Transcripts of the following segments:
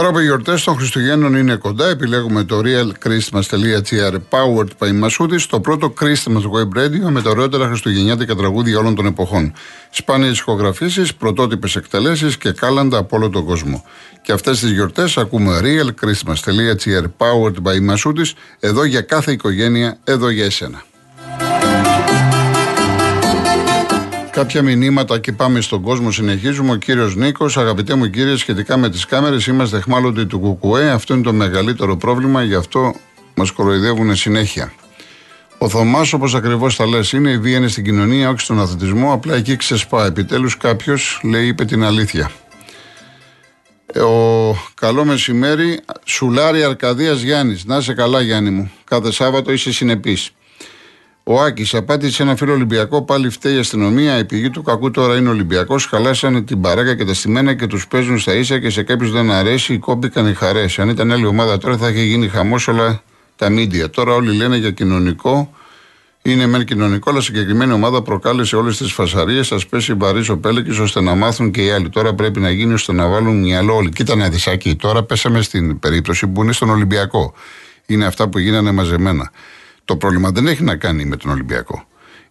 Τώρα που οι γιορτές των Χριστουγέννων είναι κοντά, επιλέγουμε το realchristmas.gr powered by Masudis, το πρώτο Christmas web radio με τα ωραιότερα χριστουγεννιάτικα τραγούδια όλων των εποχών. Σπάνιες ηχογραφήσεις, πρωτότυπες εκτελέσεις και κάλαντα από όλο τον κόσμο. Και αυτές τις γιορτές ακούμε realchristmas.gr powered by Masudis, εδώ για κάθε οικογένεια, εδώ για εσένα. Κάποια μηνύματα και πάμε στον κόσμο. Συνεχίζουμε. Ο κύριος Νίκος, αγαπητέ μου κύριε, σχετικά με τις κάμερες, είμαστε εχμάλωτοι του Κουκουέ. Αυτό είναι το μεγαλύτερο πρόβλημα, γι' αυτό μας κοροϊδεύουν συνέχεια. Ο Θωμάς, όπως ακριβώς τα λες, είναι η βία είναι στην κοινωνία, όχι στον αθλητισμό. Απλά εκεί ξεσπά. Επιτέλους κάποιος λέει, είπε την αλήθεια. Ε, ο καλό μεσημέρι, Σουλάρι Αρκαδίας Γιάννης. Να είσαι καλά, Γιάννη μου. Κάθε Σάββατο είσαι συνεπής. Ο Άκης απάντησε ένα φίλο Ολυμπιακό. Πάλι φταίει η αστυνομία. Η πηγή του κακού τώρα είναι Ολυμπιακός. Χαλάσανε την παράκα και τα στημένα και τους παίζουν στα ίσα και σε κάποιους δεν αρέσει. Κόμπηκαν οι χαρές. Αν ήταν άλλη ομάδα τώρα θα είχε γίνει χαμός όλα τα μίντια. Τώρα όλοι λένε για κοινωνικό. Είναι μεν κοινωνικό, αλλά συγκεκριμένη ομάδα προκάλεσε όλες τις φασαρίες. Α πέσει βαρύς ο Πέλεκης ώστε να μάθουν και οι άλλοι. Τώρα πρέπει να γίνει ώστε να βάλουν μυαλό όλοι. Κοίτα να δεις, Τώρα πέσαμε στην περίπτωση που είναι στον Ολυμπιακό. Είναι αυτά που γίνανε μαζεμένα. Το πρόβλημα δεν έχει να κάνει με τον Ολυμπιακό.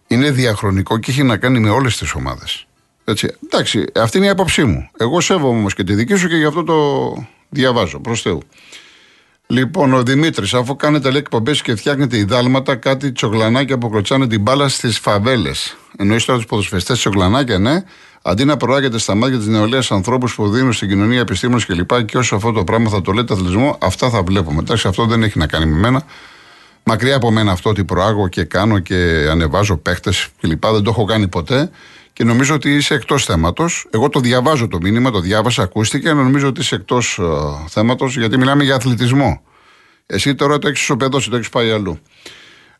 Είναι διαχρονικό και έχει να κάνει με όλες τις ομάδες. Εντάξει, αυτή είναι η άποψή μου. Εγώ σέβομαι όμως και τη δική σου και γι' αυτό το διαβάζω. Προς Θεού. Λοιπόν, ο Δημήτρης, αφού κάνετε λέει εκπομπές και φτιάχνετε ιδάλματα, κάτι τσογλανάκια που κλωτσάνε την μπάλα στις φαβέλες. Εννοείς τώρα τους ποδοσφαιστέ τσογλανάκια, ναι. Αντί να προάγετε στα μάτια της νεολαίας ανθρώπους που δίνουν στην κοινωνία επιστήμονες κλπ. Και, και όσο αυτό το πράγμα θα το λέτε αθλητισμό, αυτά θα βλέπουμε. Εντάξει, αυτό δεν έχει να κάνει με μένα. Μακριά από μένα αυτό ότι προάγω και κάνω και ανεβάζω παίχτες κλπ. Δεν το έχω κάνει ποτέ. Και νομίζω ότι είσαι εκτός θέματος. Εγώ το διαβάζω το μήνυμα, το διάβασα, ακούστηκε, αλλά νομίζω ότι είσαι εκτός uh, ε, θέματος γιατί μιλάμε για αθλητισμό. Εσύ τώρα το έχεις ισοπεδώσει, το έχεις πάει αλλού.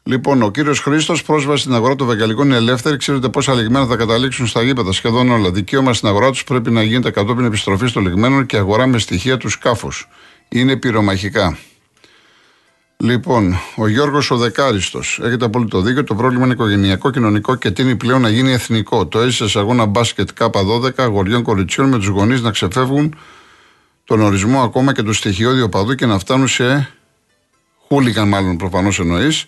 Λοιπόν, ο κύριος Χρήστος, πρόσβαση στην αγορά των Βεγγαλικών είναι ελεύθερη. Ξέρετε πόσα λιγμένα θα καταλήξουν στα γήπεδα. Σχεδόν όλα. Δικαίωμα στην αγορά τους πρέπει να γίνεται κατόπιν επιστροφής των λιγμένων και αγορά με στοιχεία του σκάφους. Είναι πυρομαχικά. Λοιπόν, ο Γιώργος ο Δεκάριστος. Έχετε απόλυτο δίκιο. Το πρόβλημα είναι οικογενειακό, κοινωνικό και τίνει πλέον να γίνει εθνικό. Το έζησε σε αγώνα μπάσκετ K12 αγοριών κοριτσιών με τους γονείς να ξεφεύγουν τον ορισμό ακόμα και του στοιχειώδη οπαδού και να φτάνουν σε χούλικαν, μάλλον προφανώς εννοείς.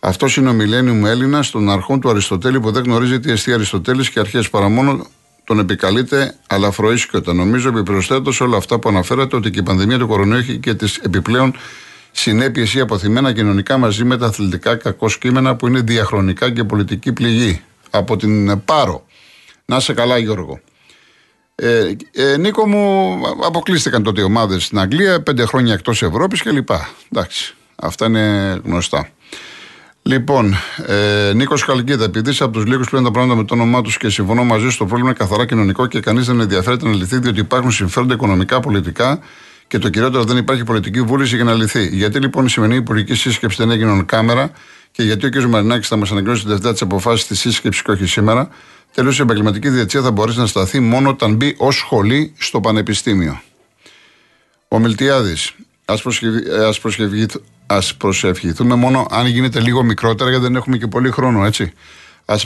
Αυτός είναι ο μιλένιου Έλληνας των αρχών του Αριστοτέλη που δεν γνωρίζει τι εστί Αριστοτέλης και αρχές παρά μόνο τον επικαλείται αλαφροίσκητα. Νομίζω επιπροσθέτως όλα αυτά που αναφέρατε ότι και η πανδημία του κορονοϊού έχει και τις επιπλέον συνέπειες ή αποθυμένα κοινωνικά μαζί με τα αθλητικά κακό κείμενα που είναι διαχρονικά και πολιτική πληγή. Από την Πάρο. Να σε καλά, Γιώργο. Ε, ε, Νίκο μου, αποκλείστηκαν τότε οι ομάδες στην Αγγλία, πέντε χρόνια εκτός Ευρώπης κλπ. Εντάξει, αυτά είναι γνωστά. Λοιπόν, ε, Νίκος Καλκίδα, επειδή είσαι από τους λίγους που λένε τα πράγματα με το όνομά τους και συμφωνώ μαζί σου, το πρόβλημα είναι καθαρά κοινωνικό και κανείς δεν ενδιαφέρεται να λυθεί, διότι υπάρχουν συμφέροντα οικονομικά, πολιτικά και το κυριότερος δεν υπάρχει πολιτική βούληση για να λυθεί. Γιατί λοιπόν η σημερινή υπουργική σύσκεψη δεν έγινε κάμερα και γιατί ο κ. Μαρινάκης θα μας ανακοινώσει τη Δευτέρα τι αποφάσει της σύσκεψης και όχι σήμερα. Τέλο, η επαγγελματική διετησία θα μπορέσει να σταθεί μόνο όταν μπει ως σχολή στο πανεπιστήμιο. Ο Μιλτιάδης, ας ας προσευχηθούμε μόνο αν γίνεται λίγο μικρότερα, γιατί δεν έχουμε και πολύ χρόνο, έτσι. Α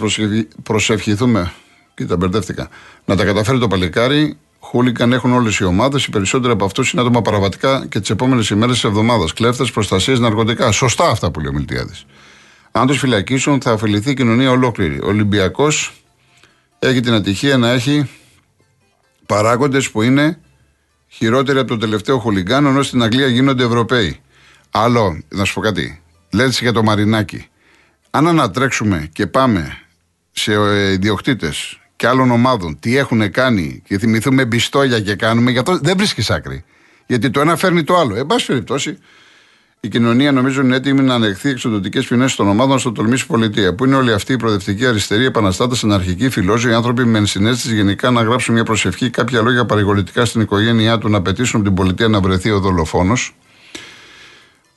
προσευχηθούμε. Κοίτα, μπερδεύτηκα. Να τα καταφέρει το παλικάρι Χούλικαν έχουν όλες οι ομάδες. Οι περισσότεροι από αυτούς είναι άτομα παραβατικά και τις επόμενες ημέρες της εβδομάδας. Κλέφτες, προστασίες, ναρκωτικά. Σωστά αυτά που λέει ο Μιλτιάδης. Αν του φυλακίσουν, θα ωφεληθεί η κοινωνία ολόκληρη. Ο Ολυμπιακός έχει την ατυχία να έχει παράγοντες που είναι χειρότεροι από τον τελευταίο χουλιγκάνο, ενώ στην Αγγλία γίνονται Ευρωπαίοι. Άλλο, να σου πω κάτι. Λέτε για το Μαρινάκι. Αν ανατρέξουμε και πάμε σε ε, ιδιοκτήτες και άλλων ομάδων τι έχουν κάνει και θυμηθούμε πιστόλια και κάνουμε, για το, δεν βρίσκεις άκρη. Γιατί το ένα φέρνει το άλλο. Εν πάση περιπτώσει, η κοινωνία νομίζω είναι έτοιμη να ανεχθεί εξοδοτικέ ποινέ των ομάδων στο τολμήσει πολιτεία. Που είναι όλοι αυτοί οι προοδευτικοί αριστεροί, επαναστάτες, αναρχικοί, φιλόζοι, άνθρωποι με ενσυναίσθηση γενικά να γράψουν μια προσευχή, κάποια λόγια παρηγορητικά στην οικογένειά του, να πετήσουν την πολιτεία να βρεθεί ο δολοφόνος.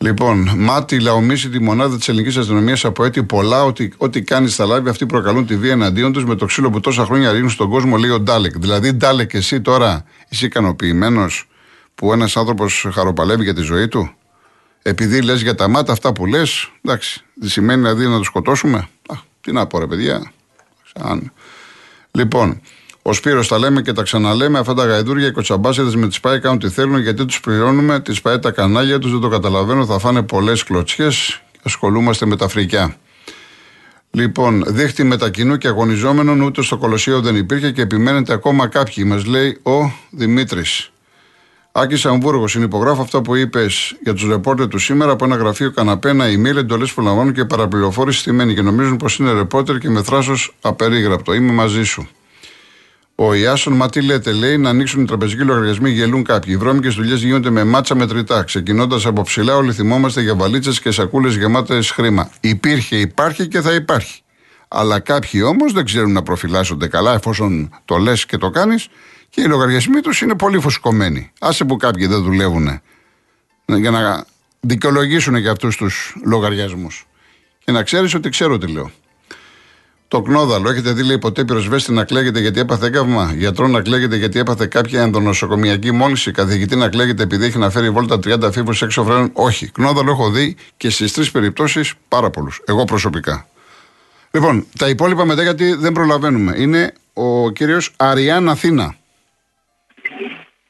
Λοιπόν, μάτι λαομίσει τη μονάδα της ελληνικής αστυνομίας από έτη πολλά ότι ό,τι κάνεις στα λάβη αυτοί προκαλούν τη βία εναντίον τους με το ξύλο που τόσα χρόνια ρίχνουν στον κόσμο, λέει ο Ντάλεκ. Δηλαδή, Ντάλεκ, εσύ τώρα είσαι ικανοποιημένος που ένας άνθρωπος χαροπαλεύει για τη ζωή του; Επειδή λες για τα μάτια αυτά που λες, εντάξει, δεν σημαίνει δηλαδή να το σκοτώσουμε; Α, τι να πω, ρε παιδιά. Αν... Λοιπόν, Ο Σπύρος τα λέμε και τα ξαναλέμε. Αυτά τα γαϊδούρια οι κοτσαμπάσιδες με τις ΠΑΕ κάνουν τι θέλουν γιατί τους πληρώνουμε. Τις ΠΑΕ τα κανάλια τους δεν το καταλαβαίνω. Θα φάνε πολλές κλωτσιές. Ασχολούμαστε με τα φρικιά. Λοιπόν, δίχτυ μετακινού και αγωνιζόμενων ούτε στο Κολοσσίο δεν υπήρχε και επιμένετε ακόμα κάποιοι, μας λέει ο Δημήτρης. Άκης Αμβούργος, συνυπογράφω αυτό που είπες για τους ρεπόρτερ του σήμερα από ένα γραφείο καναπέ, ένα email, εντολές που λαμβάνουν και παραπληροφόρηση στημένη και νομίζουν πως είναι ρεπόρτερ και με θράσος απερίγραπτο. Είμαι μαζί σου. Ο Ιάσον, μα τι λέτε, λέει να ανοίξουν οι τραπεζικοί λογαριασμοί, γελούν κάποιοι. Οι βρώμικες δουλειές γίνονται με μάτσα μετρητά. Ξεκινώντας από ψηλά, όλοι θυμόμαστε για βαλίτσες και σακούλες γεμάτες χρήμα. Υπήρχε, υπάρχει και θα υπάρχει. Αλλά κάποιοι όμως δεν ξέρουν να προφυλάσσονται καλά, εφόσον το λες και το κάνεις, και οι λογαριασμοί τους είναι πολύ φουσκωμένοι. Άσε που κάποιοι δεν δουλεύουν για να δικαιολογήσουν για αυτούς τους λογαριασμούς. Και να ξέρεις ότι ξέρω τι λέω. Το κνόδαλο, έχετε δει, λέει ποτέ πυροσβέστη να κλαίγεται γιατί έπαθε έγκαυμα, γιατρό να κλαίγεται γιατί έπαθε κάποια ενδονοσοκομιακή μόλυνση, καθηγητή να κλαίγεται επειδή έχει να φέρει βόλτα 30 φίβους έξω φρένων; Όχι. Κνόδαλο έχω δει και στις τρεις περιπτώσεις πάρα πολλούς. Εγώ προσωπικά. Λοιπόν, τα υπόλοιπα μετά γιατί δεν προλαβαίνουμε. Είναι ο κύριος Αριάν Αθήνα.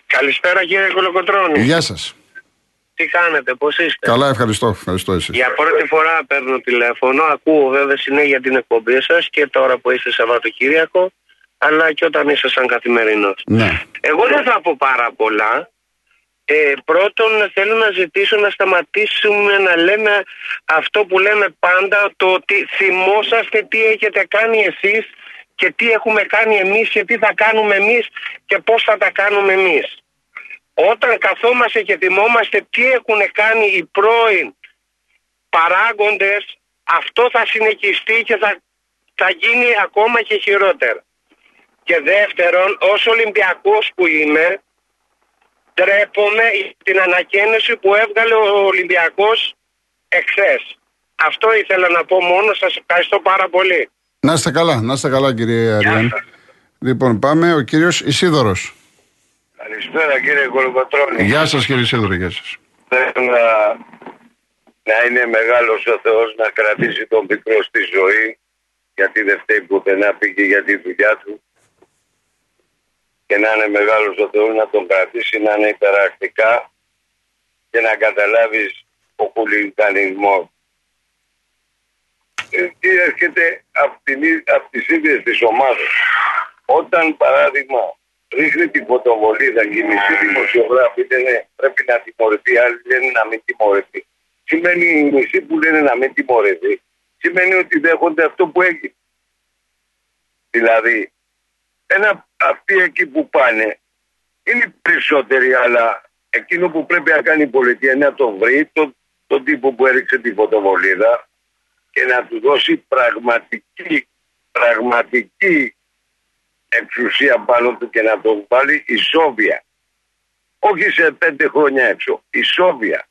Καλησπέρα κύριε Κολοκοτρώνη. Γεια σας. Τι κάνετε, πώς είστε; Καλά, ευχαριστώ. ευχαριστώ εσείς. Για πρώτη φορά παίρνω τηλέφωνο. Ακούω βέβαια συνέχεια την εκπομπή σας και τώρα που είστε Σαββατοκύριακο, αλλά και όταν ήσασταν καθημερινός. Ναι. Εγώ δεν θα πω πάρα πολλά. Ε, πρώτον θέλω να ζητήσω να σταματήσουμε να λέμε αυτό που λέμε πάντα το ότι θυμόσαστε τι έχετε κάνει εσείς και τι έχουμε κάνει εμείς και τι θα κάνουμε εμείς και πώς θα τα κάνουμε εμείς. Όταν καθόμαστε και θυμόμαστε τι έχουν κάνει οι πρώην παράγοντες, αυτό θα συνεχιστεί και θα, θα γίνει ακόμα και χειρότερο. Και δεύτερον, ως Ολυμπιακός που είμαι, ντρέπομαι την ανακαίνιση που έβγαλε ο Ολυμπιακός εχθές. Αυτό ήθελα να πω μόνο, σας ευχαριστώ πάρα πολύ. Να είστε καλά, να είστε καλά κύριε Αριάν. Λοιπόν, πάμε ο κύριος Ισίδωρος. Καλησπέρα κύριε Κολοκοτρώνη. Γεια σας κύριε Ισίδωρο, γεια σας. Θέλω να, να είναι μεγάλος ο Θεός να κρατήσει τον μικρό στη ζωή γιατί δεν φταίει πουθενά πήγε για τη δουλειά του και να είναι μεγάλος ο Θεός να τον κρατήσει να είναι υπερακτικά και να καταλάβεις ο χουλικανισμός. Ε, τι έρχεται από, την, από τις ίδιες τις ομάδες. Όταν παράδειγμα ρίχνει την φωτοβολίδα και η μισή δημοσιογράφη λένε πρέπει να τιμωρηθεί, άλλοι λένε να μην τιμωρηθεί. Σημαίνει οι μισοί που λένε να μην τιμωρηθεί, σημαίνει ότι δέχονται αυτό που έγινε. Δηλαδή, ένα, αυτοί εκεί που πάνε είναι περισσότεροι, αλλά εκείνο που πρέπει να κάνει η πολιτεία είναι να τον βρει, τον, τον τύπο που έριξε τη φωτοβολίδα και να του δώσει πραγματική, πραγματική εξουσία πάνω του και να τον βάλει η Σόβια. Όχι σε πέντε χρόνια έξω. Η Σόβια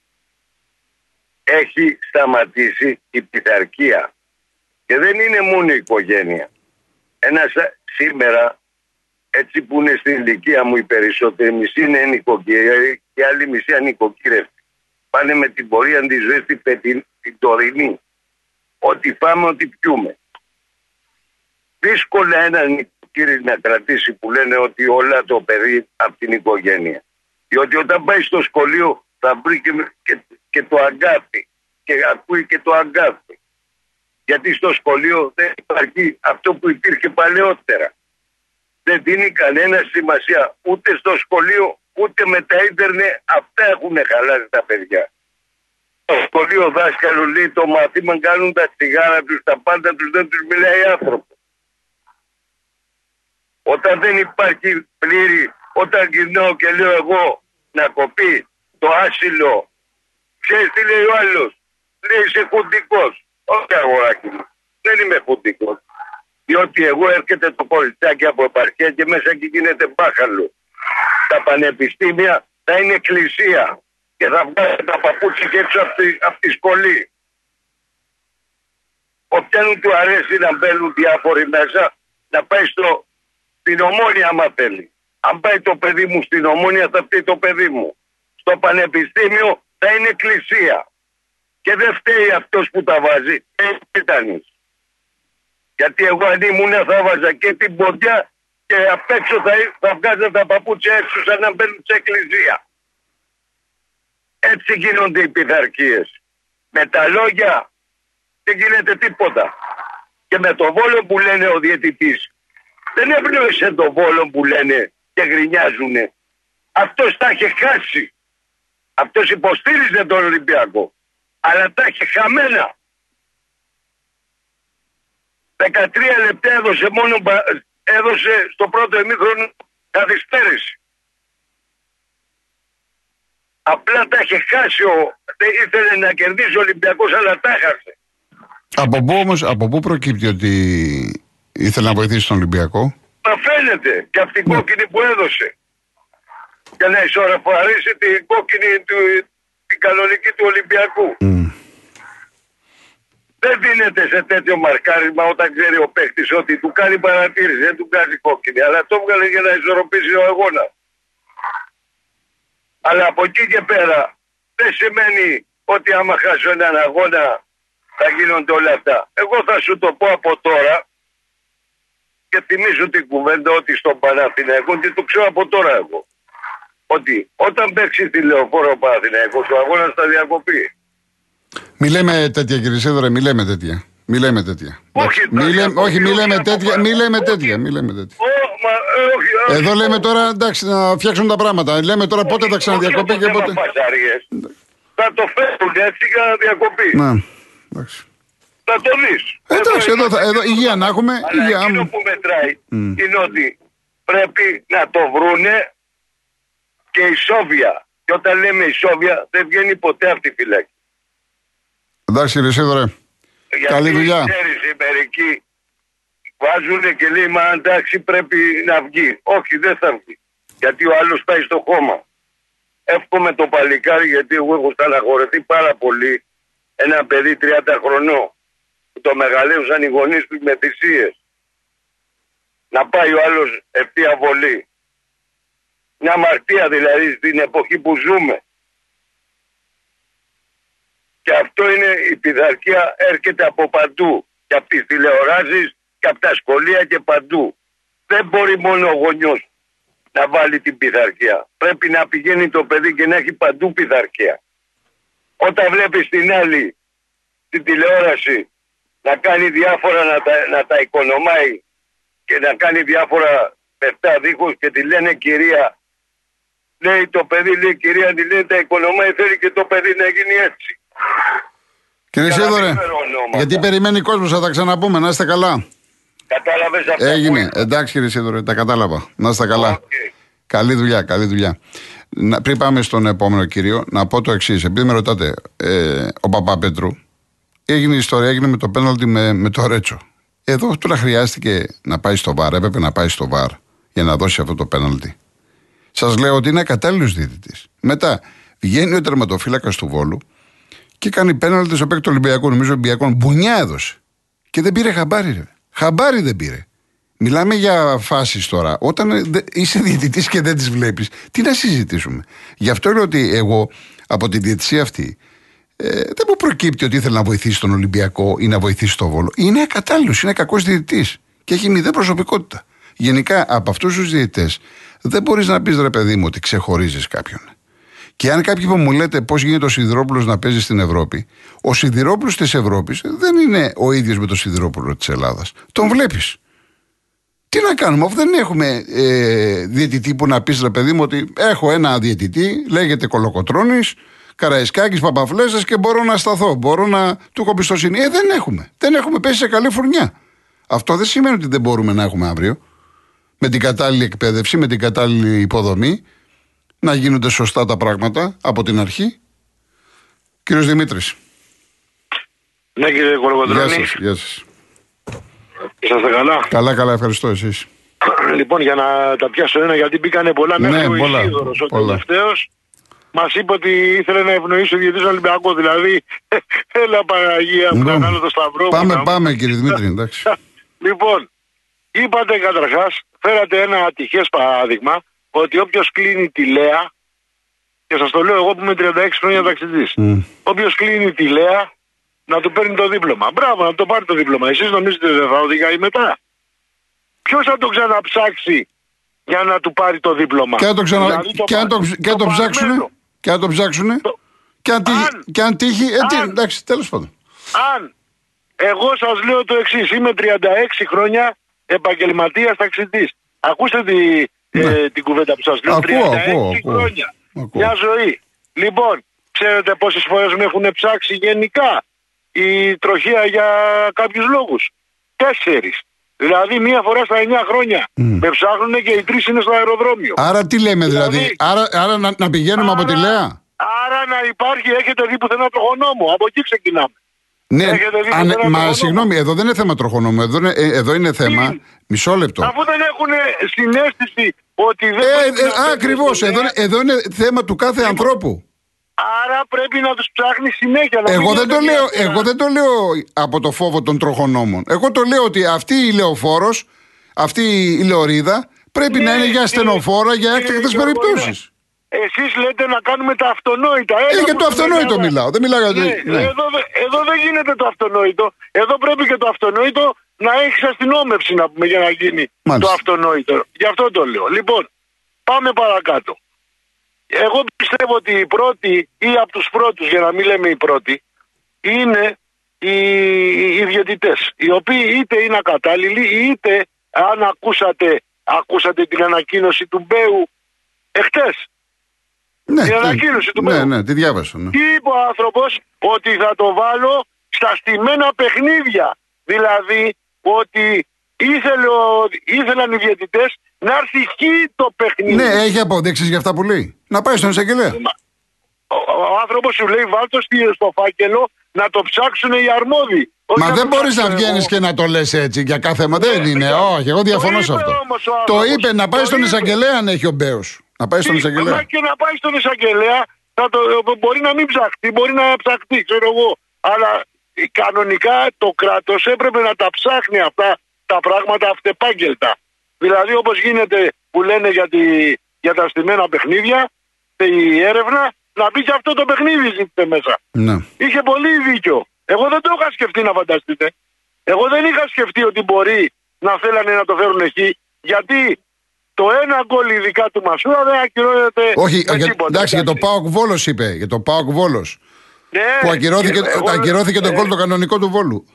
έχει σταματήσει η πειθαρχία. Και δεν είναι μόνο η οικογένεια. Ένας σήμερα, έτσι που είναι στην ηλικία μου, οι περισσότεροι μισή είναι νοικοκυριακοί και άλλοι μισή ανοικοκύρευτοι. Πάνε με την πορεία της ζωής την, την τωρινή. Ότι πάμε, ότι πιούμε. Δύσκολα ένα κύριε να κρατήσει που λένε ότι όλα το παιδί από την οικογένεια. Διότι όταν πάει στο σχολείο θα βρει και, και, το αγκάθι και ακούει και το αγκάθι. Γιατί στο σχολείο δεν υπάρχει αυτό που υπήρχε παλαιότερα. Δεν δίνει κανένα σημασία ούτε στο σχολείο ούτε με τα ίντερνετ. Αυτά έχουν χαλάσει τα παιδιά. Στο σχολείο δάσκαλο λέει το μαθήμα κάνουν τα τσιγάρα τους, τα πάντα τους, δεν τους μιλάει άνθρωπος. Όταν δεν υπάρχει πλήρη, όταν γυρνάω και λέω εγώ να κοπεί το άσυλο, ξέρεις τι λέει ο άλλος, λέει είσαι χουντικός. Όχι αγοράκι μου, δεν είμαι χουντικός. Διότι εγώ έρχεται το πολιτάκι από επαρχία και μέσα εκεί γίνεται μπάχαλο. Τα πανεπιστήμια θα είναι εκκλησία και θα βγάλει τα παπούτσια και έξω από τη, από τη σχολή. Όποιον του αρέσει να μπαίνουν διάφοροι μέσα, να πάει στο στην ομόνια άμα θέλει. Αν πάει το παιδί μου στην ομόνια θα φταίει το παιδί μου. Στο πανεπιστήμιο θα είναι εκκλησία. Και δεν φταίει αυτός που τα βάζει. Έτσι ήταν. Γιατί εγώ αν ήμουν θα βάζα και την ποντιά και απ' έξω θα, θα βγάζουν τα παπούτσια έξω σαν να μπαίνουν σε εκκλησία. Έτσι γίνονται οι πειθαρχίες. Με τα λόγια δεν γίνεται τίποτα. Και με το βόλο που λένε ο διαιτητής δεν έπνευσε το βόλο που λένε και γκρινιάζουνε. Αυτός τα είχε χάσει. Αυτός υποστήριζε τον Ολυμπιακό. Αλλά τα είχε χαμένα. 13 λεπτά έδωσε μόνο έδωσε στο πρώτο ημίχρονο καθυστέρηση. Απλά τα είχε χάσει ο... Δεν ήθελε να κερδίσει ο Ολυμπιακός αλλά τα χάσε. Από πού όμως, από πού προκύπτει ότι ήθελε να βοηθήσει τον Ολυμπιακό. Μα φαίνεται και από την ναι. κόκκινη που έδωσε. Για να ισορροπαρίσει την κόκκινη του, την κανονική του Ολυμπιακού. Mm. Δεν δίνεται σε τέτοιο μαρκάρισμα όταν ξέρει ο παίκτης ότι του κάνει παρατήρηση, δεν του κάνει κόκκινη. Αλλά το έβγαλε για να ισορροπήσει ο αγώνας. Αλλά από εκεί και πέρα δεν σημαίνει ότι άμα χάσω έναν αγώνα θα γίνονται όλα αυτά. Εγώ θα σου το πω από τώρα και θυμίζω την κουβέντα ότι στον Παναθηναϊκό, ότι το ξέρω από τώρα εγώ, ότι όταν παίξει τη λεωφόρο Παναθηναϊκός, ο αγώνας θα διακοπεί. Μη λέμε τέτοια κύριε Σίδωρε, μη λέμε τέτοια. Μη λέμε τέτοια. Όχι, μη λέμε, όχι, μη λέμε τέτοια, μη λέμε τέτοια, μη λέμε τέτοια. Ε, Εδώ λέμε τώρα, εντάξει, να φτιάξουν τα πράγματα. Λέμε τώρα πότε θα ξαναδιακοπεί και πότε. Θα το φέρουν έτσι για να διακοπεί. Να, εντάξει. Θα το δεις. Εντάξει, εδώ, θα, εδώ υγεία να έχουμε. Αλλά υγεία. εκείνο που μετράει mm. είναι ότι πρέπει να το βρούνε και ισόβια. Και όταν λέμε ισόβια δεν βγαίνει ποτέ από τη φυλάκη. Εντάξει, Ρεσίδωρε. Καλή δουλειά. Ξέρεις, οι μερικοί βάζουν και λέει Μα εντάξει πρέπει να βγει. Όχι, δεν θα βγει. Γιατί ο άλλος πάει στο χώμα. Εύχομαι το παλικάρι γιατί εγώ έχω στεναχωρεθεί πάρα πολύ ένα παιδί 30 χρονών που το μεγαλείωσαν οι γονείς τους με θυσίες. Να πάει ο άλλος ευθεία βολή. Μια αμαρτία δηλαδή στην εποχή που ζούμε. Και αυτό είναι η πειθαρχία έρχεται από παντού. Και από τις τηλεοράσεις και από τα σχολεία και παντού. Δεν μπορεί μόνο ο γονιός να βάλει την πειθαρχία. Πρέπει να πηγαίνει το παιδί και να έχει παντού πειθαρχία. Όταν βλέπεις την άλλη την τηλεόραση να κάνει διάφορα να τα, να τα οικονομάει και να κάνει διάφορα πεφτά δίχως και τη λένε κυρία λέει το παιδί λέει κυρία τη λέει τα οικονομάει θέλει και το παιδί να γίνει έτσι Κύριε Σίδωρε, γιατί περιμένει κόσμος, θα τα ξαναπούμε. Να είστε καλά. Κατάλαβες αυτό. Έγινε. Εντάξει, κύριε Σίδωρε, τα κατάλαβα. Να είστε καλά. Καλή δουλειά, καλή δουλειά. Να, πριν πάμε στον επόμενο κύριο, να πω το εξής. Επειδή με ρωτάτε, ε, ο Παπαπέτρου, έγινε η ιστορία, έγινε με το πέναλτι με, με το Ρέτσο. Εδώ τώρα χρειάστηκε να πάει στο βαρ, έπρεπε να πάει στο βαρ για να δώσει αυτό το πέναλτι. Σας λέω ότι είναι ακατάλληλος διαιτητής. Μετά βγαίνει ο τερματοφύλακας του Βόλου και κάνει πέναλτι στο παίκτη του Ολυμπιακού. Νομίζω ότι ο Ολυμπιακό μπουνιά έδωσε. Και δεν πήρε χαμπάρι, ρε. Χαμπάρι δεν πήρε. Μιλάμε για φάσεις τώρα. Όταν είσαι διαιτητής και δεν τις βλέπεις, τι να συζητήσουμε. Γι' αυτό λέω ότι εγώ από τη διαιτησία αυτή ε, δεν μου προκύπτει ότι ήθελε να βοηθήσει τον Ολυμπιακό ή να βοηθήσει τον Βόλο. Είναι ακατάλληλος, είναι κακός διαιτητής και έχει μηδέν προσωπικότητα. Γενικά από αυτούς τους διαιτητές δεν μπορείς να πεις ρε παιδί μου ότι ξεχωρίζεις κάποιον. Και αν κάποιοι που μου λέτε πώς γίνεται ο Σιδηρόπουλος να παίζει στην Ευρώπη, ο Σιδηρόπουλος της Ευρώπης δεν είναι ο ίδιος με τον Σιδηρόπουλο της Ελλάδας. Τον βλέπεις. Τι να κάνουμε, αφού δεν έχουμε ε, διαιτητή που να πεις ρε παιδί μου ότι έχω ένα διαιτητή, λέγεται Κολοκοτρόνη, Καραϊσκάκης, Παπαφλέσσα και μπορώ να σταθώ. Μπορώ να του έχω πιστοσύνη. Ε, δεν έχουμε. Δεν έχουμε πέσει σε καλή φουρνιά. Αυτό δεν σημαίνει ότι δεν μπορούμε να έχουμε αύριο. Με την κατάλληλη εκπαίδευση, με την κατάλληλη υποδομή, να γίνονται σωστά τα πράγματα από την αρχή. Κύριος Δημήτρης. Ναι κύριε Κολοκοντρώνη. Γεια σας, γεια σας. Είσαστε καλά; Καλά, καλά, ευχαριστώ εσείς. λοιπόν, για να τα πιάσω ένα, γιατί μπήκανε πολλά Ναι, μέχρι πολλά, ο Ισίδωρος, ο πολλά. τελευταίος. Μας είπε ότι ήθελε να ευνοήσει ο διαιτητής Ολυμπιακός. Δηλαδή, έλα Παναγία μου, να Λοιπόν, κάνω το σταυρό μου. Πάμε, να- πάμε κύριε Δημήτρη, εντάξει. Λοιπόν, είπατε καταρχάς, φέρατε ένα ατυχές παράδειγμα ότι όποιος κλείνει τη Λέα, και σας το λέω εγώ που είμαι 36 χρόνια ταξιτζής, Μμ. όποιος κλείνει τη Λέα να του παίρνει το δίπλωμα. Μπράβο, να το πάρει το δίπλωμα. Εσείς νομίζετε δεν θα οδηγάει μετά; ποιος θα το ξαναψάξει για να του πάρει το δίπλωμα; Και αν το, ξανα... Δηλαδή και αν το, και αν το ψάξουνε. Παρμένο. Και αν το ψάξουνε. Το- Και αν τύχει. Αν- Και αν τύχει. Ε, τι, αν- εντάξει, τέλος πάντων. Αν εγώ σας λέω το εξής, είμαι 36 χρόνια επαγγελματίας ταξιτής. Ακούστε τη, Ναι. ε, την κουβέντα που σας λέω. Ακούω, 36 ακούω, ακούω. χρόνια. Ακούω. Μια ζωή. Λοιπόν, ξέρετε πόσες φορές με έχουν ψάξει γενικά η τροχία για κάποιους λόγους. Τέσσερις. Δηλαδή μία φορά στα 9 χρόνια. Με ψάχνουν και οι τρεις είναι στο αεροδρόμιο. Άρα τι λέμε δηλαδή. Δηλαδή- Άρα, άρα να, να πηγαίνουμε από τη Άρα- Λέα; Άρα να υπάρχει, έχετε δει πουθενά τροχονόμο. Από εκεί ξεκινάμε. Ναι, έχετε δει αν- πουθενά μα τροχονόμο. συγγνώμη, εδώ δεν είναι θέμα τροχονόμου. Εδώ είναι, ε, εδώ είναι θέμα. είναι; Μισό λεπτό. Αφού δεν έχουν συνέστηση ότι δεν Ε, πρέπει να ε, Ακριβώς. παίρνουν Εδώ, είναι- εδώ είναι θέμα του κάθε ανθρώπου. Άρα πρέπει να τους ψάχνεις συνέχεια. να Εγώ μην δεν, το γίνεται λέω, μια φορά. εγώ δεν το λέω από το φόβο των τροχονόμων. Εγώ το λέω ότι αυτή η λεωφόρος, αυτή η λεωρίδα πρέπει Ναι, να είναι για κύριε- ασθενοφόρα, για κύριε έκτακτες Γιώργο, περιπτώσεις. ναι. Εσείς λέτε να κάνουμε τα αυτονόητα. Ε, Έλα για που το το αυτονόητο λέμε. μιλάω. Δεν μιλάω για το. Ναι, ναι. Εδώ, δε- εδώ δεν γίνεται το αυτονόητο. Εδώ πρέπει και το αυτονόητο να έχεις αστυνόμευση να πούμε για να γίνει Μάλιστα. το αυτονόητο. Γι' αυτό το λέω. Λοιπόν, πάμε παρακάτω. Εγώ πιστεύω ότι οι πρώτοι ή από τους πρώτους, για να μην λέμε οι πρώτοι, είναι οι, οι διαιτητές, οι οποίοι είτε είναι ακατάλληλοι είτε αν ακούσατε, ακούσατε την ανακοίνωση του Μπέου εχθές. Ναι, η ναι, ανακοίνωση του ναι, Μπέου. ναι, τη διάβασα. Ναι. Τι είπε ο άνθρωπος, ότι θα το βάλω στα στημένα παιχνίδια. Δηλαδή ότι ήθελε ο, ήθελαν οι διαιτητές να έρθει χ το παιχνίδι. ναι, έχει αποδείξεις για αυτά που λέει. Να πάει στον εισαγγελέα. Ο, ο άνθρωπος σου λέει βάλτος στο φάκελο να το ψάξουν οι αρμόδιοι. Όχι Μα να δεν το μπορείς να ψάξω βγαίνεις εγώ. και να το λες έτσι για κάθε θέμα. Δεν Ναι, είναι. για- Όχι, εγώ διαφωνώ Το σε είπε αυτό. όμως ο Το άνθρωπος. είπε να πάει Το στον είπε. εισαγγελέα αν έχει ο Μπέος. Να πάει στον Τι, εισαγγελέα. Μα και να πάει στον εισαγγελέα, θα το, μπορεί να μην ψαχτεί, μπορεί να ψαχτεί, ξέρω εγώ. Αλλά ε, κανονικά το κράτος έπρεπε να τα ψάχνει αυτά τα πράγματα αυτεπάγγελτα. Δηλαδή όπως γίνεται που λένε για, τη, για τα στημένα παιχνίδια, η έρευνα, να μπει και αυτό το παιχνίδι ζήτησε μέσα. Ναι. Είχε πολύ δίκιο. Εγώ δεν το είχα σκεφτεί να φανταστείτε. Εγώ δεν είχα σκεφτεί ότι μπορεί να θέλανε να το φέρουν εκεί. Γιατί το ένα γκολ ειδικά του Μασούρα δεν ακυρώνεται. Όχι, με για, τίποτα, εντάξει, για το εντάξει. Πάοκ Βόλος είπε. Για το Πάοκ Βόλος. Ναι, Που ακυρώθηκε, και εγώ- ακυρώθηκε το ε, γκολ το κανονικό του Βόλου.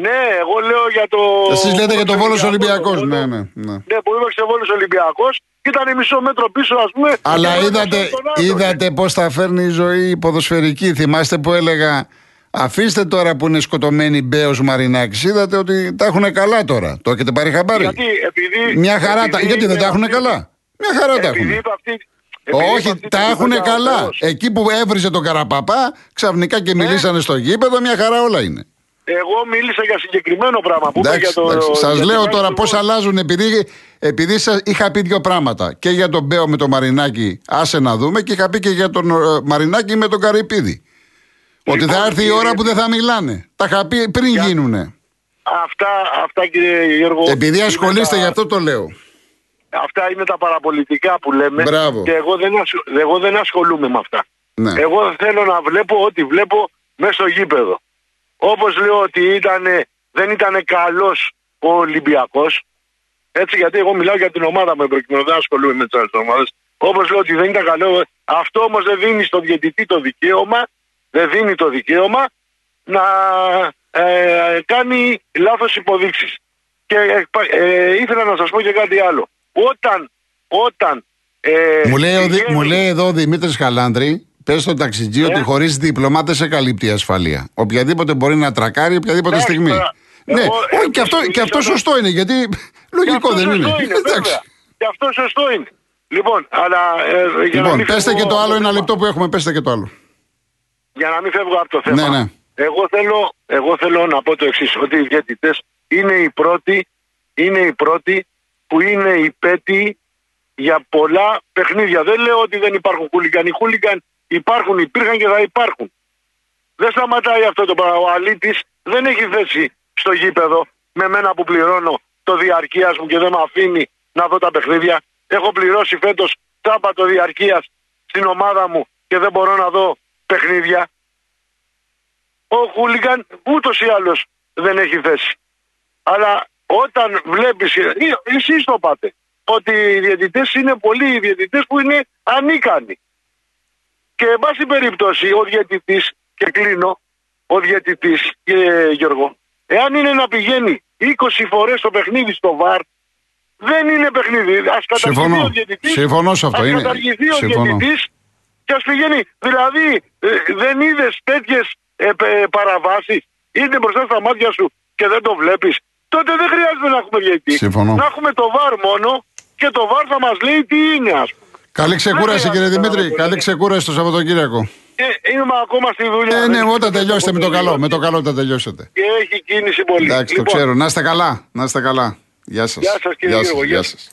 Ναι, εγώ λέω για το. Εσείς λέτε για το Βόλος Ολυμπιακός, Ολυμπιακό. το- Ναι, ναι, ναι. Ναι, που έπαιξε Βόλος Ολυμπιακός και ήταν μισό μέτρο πίσω, ας πούμε. Αλλά και είδατε, έβγαζε τον άλλον. είδατε πώς θα φέρνει η ζωή η ποδοσφαιρική. Θυμάστε που έλεγα. Αφήστε τώρα που είναι σκοτωμένοι Μπέος Μαρινάκης. Είδατε ότι τα έχουν καλά τώρα. Το έχετε πάρει χαμπάρι; Γιατί, επειδή, Μια χαρά τα. επειδή Γιατί δεν είναι τα έχουν αυτή- καλά; Μια χαρά τα Επειδή έχουν. είπε αυτή- επειδή είπε Όχι, αυτή τα την έχουν κουβέντα ο καλά. Θεός. Εκεί που έβριζε τον Καραπαπά, ξαφνικά και μιλήσανε στο γήπεδο, μια χαρά όλα είναι. Εγώ μίλησα για συγκεκριμένο πράγμα που είπε Εντάξει, για το. Σας για λέω την τώρα άλλη πώς του- αλλάζουν επειδή, επειδή σας είχα πει δύο πράγματα. Και για τον Μπέο με τον Μαρινάκη, άσε να δούμε, και είχα πει και για τον ε, Μαρινάκη με τον Καρυπίδη. Ότι Λοιπόν, θα έρθει η κύριε- ώρα που δεν θα μιλάνε. Τα είχα πει πριν γίνουνε. Αυτά, αυτά κύριε Γιώργο. Επειδή είναι ασχολείστε τα- γι' αυτό το λέω. Αυτά είναι τα παραπολιτικά που λέμε. Μπράβο. Και εγώ δεν, ασχ- εγώ δεν ασχολούμαι με αυτά. Ναι. Εγώ θέλω να βλέπω ό,τι βλέπω μέσα στο γήπεδο. Όπως λέω ότι ήτανε, δεν ήταν καλός ο Ολυμπιακός. Έτσι, γιατί εγώ μιλάω για την ομάδα μου προκειμένου, δεν ασχολούμαι με τις άλλες ομάδες. Όπως λέω ότι δεν ήταν καλό. Αυτό όμως δεν δίνει στον διαιτητή το δικαίωμα, δεν δίνει το δικαίωμα να ε, κάνει λάθος υποδείξεις. Και ε, πα- ε, ήθελα να σας πω και κάτι άλλο. Όταν, όταν ε, Μου λέει, ο Δη- πηγαίνει- μου λέει εδώ ο Δημήτρης Χαλάνδρη, πες στον ταξιτζή Ναι. ότι χωρίς δίπλωμα δεν σε καλύπτει η ασφαλεία. Οποιαδήποτε μπορεί να τρακάρει οποιαδήποτε Εντάξει, στιγμή. τώρα, ναι, εγώ, όχι, ε, και, αυτό, και αυτό μιλήσω- σωστό είναι, γιατί Και λογικό αυτό δεν είναι. σωστό είναι. Εντάξει. βέβαια. Και αυτό σωστό είναι. Λοιπόν, αλλά. Ε, για να Λοιπόν, μην πέστε φεύγω και το από άλλο ένα θέμα. λεπτό που έχουμε, πέστε και το άλλο. Για να μην φεύγω από το θέμα. Ναι, ναι. Εγώ, θέλω, εγώ θέλω να πω το εξής: Ότι οι διαιτητές είναι οι πρώτοι, είναι οι πρώτοι που είναι υπέτειοι για πολλά παιχνίδια. Δεν λέω ότι δεν υπάρχουν χούλιγκαν. Οι χούλιγκαν υπάρχουν, υπήρχαν και θα υπάρχουν. Δεν σταματάει αυτό το πράγμα. Ο αλήτης δεν έχει θέση στο γήπεδο με μένα που πληρώνω το διαρκείας μου και δεν με αφήνει να δω τα παιχνίδια. Έχω πληρώσει φέτος τσάπα το διαρκείας στην ομάδα μου και δεν μπορώ να δω παιχνίδια. Ο Χούλιγκαν ούτως ή άλλως δεν έχει θέση. Αλλά όταν βλέπεις, εσείς το πάτε, ότι οι διαιτητές είναι πολλοί οι διαιτητές που είναι ανίκανοι. Και εν πάση περιπτώσει, ο διαιτητής, και κλείνω, ο διαιτητής, κύριε Γιώργο, εάν είναι να πηγαίνει 20 φορές το παιχνίδι στο βαρ, δεν είναι παιχνίδι. Α καταργηθεί ο διαιτητής. Συμφωνώ σε αυτό. Ας Είναι... καταργηθεί ο Συμφωνώ. διαιτητής και ας πηγαίνει. Δηλαδή, ε, δεν είδες τέτοιες ε, παραβάσεις; Είναι μπροστά στα μάτια σου και δεν το βλέπεις; Τότε δεν χρειάζεται να έχουμε διαιτητή. Συμφωνώ. Να έχουμε το βαρ μόνο και το βαρ θα μας λέει τι είναι, ας πούμε. Καλή ξεκούραση, Δεν κύριε χρειάζεται να Δημήτρη. το Καλή λέμε. ξεκούραση το Σαββατοκύριακο. Και είμαι ακόμα στη δουλειά. Ε, δεν ναι, είναι όταν το τελειώσετε με το πολύ. καλό. Με το καλό όταν τελειώσετε. Και έχει κίνηση πολύ. Εντάξει, το Λοιπόν, ξέρω. Να είστε καλά. Να είστε καλά. Γεια σας. Γεια σας, κύριε Γιώργο, γεια Γεια σας. σας.